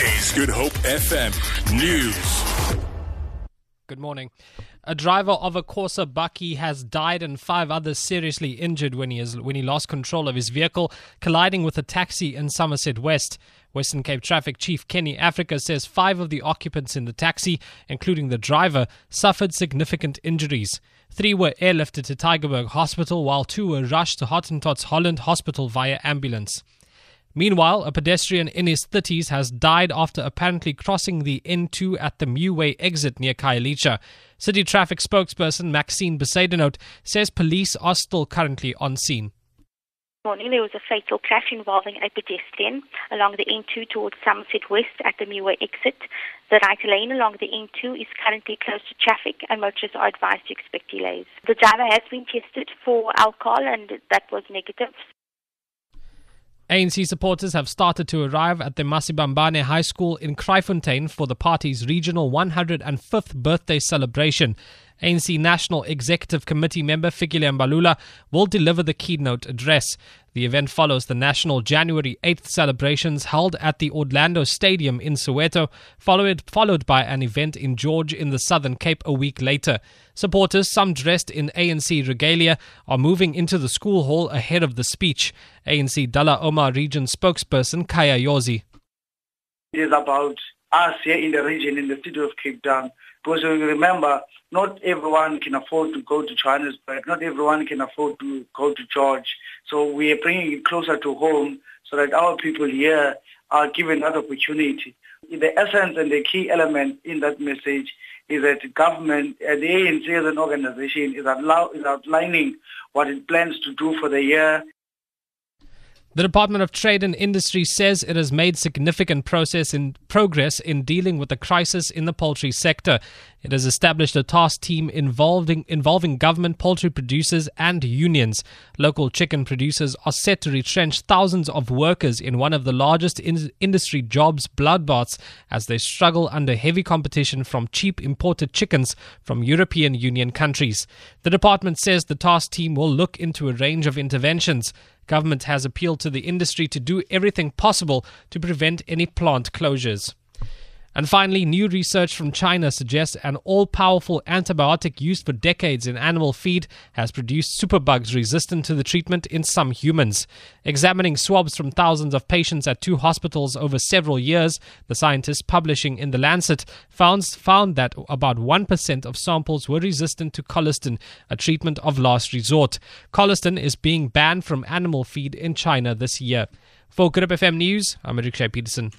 Is Good Hope FM News. Good morning. A driver of a Corsa bakkie has died and five others seriously injured when he, is, when he lost control of his vehicle, colliding with a taxi in Somerset West. Western Cape Traffic Chief Kenny Africa says five of the occupants in the taxi, including the driver, suffered significant injuries. Three were airlifted to Tygerberg Hospital, while two were rushed to Hottentots Holland Hospital via ambulance. Meanwhile, a pedestrian in his 30s has died after apparently crossing the N2 at the Mew Way exit near Khayelitsha. City traffic spokesperson Maxine Bezuidenhout says police are still currently on scene. Morning, there was a fatal crash involving a pedestrian along the N2 towards Somerset West at the Mew Way exit. The right lane along the N2 is currently closed to traffic and motorists are advised to expect delays. The driver has been tested for alcohol and that was negative. ANC supporters have started to arrive at the Masibambane High School in Kraaifontein for the party's regional 105th birthday celebration. ANC National Executive Committee member Fikile Mbalula will deliver the keynote address. The event follows the national January 8th celebrations held at the Orlando Stadium in Soweto, followed, followed by an event in George in the Southern Cape a week later. Supporters, some dressed in ANC regalia, are moving into the school hall ahead of the speech. ANC Dullah Omar region spokesperson Khaya Yozi. It is about us here in the region, in the city of Cape Town, because remember not everyone can afford to go to Johannesburg, not everyone can afford to go to George. So we are bringing it closer to home so that our people here are given that opportunity. The essence and the key element in that message is that government, uh, the ANC as an organization is, is outlining what it plans to do for the year the Department of Trade and Industry says it has made significant in progress in dealing with the crisis in the poultry sector. It has established a task team involving involving government, poultry producers, and unions. Local chicken producers are set to retrench thousands of workers in one of the largest in- industry jobs bloodbaths as they struggle under heavy competition from cheap imported chickens from European Union countries. The department says the task team will look into a range of interventions. Government has appealed to the industry to do everything possible to prevent any plant closures. And finally, new research from China suggests an all powerful antibiotic used for decades in animal feed has produced superbugs resistant to the treatment in some humans. Examining swabs from thousands of patients at two hospitals over several years, the scientists publishing in The Lancet found, found that about 1% of samples were resistant to colistin, a treatment of last resort. Colistin is being banned from animal feed in China this year. For Good FM News, I'm Rikshay Peterson.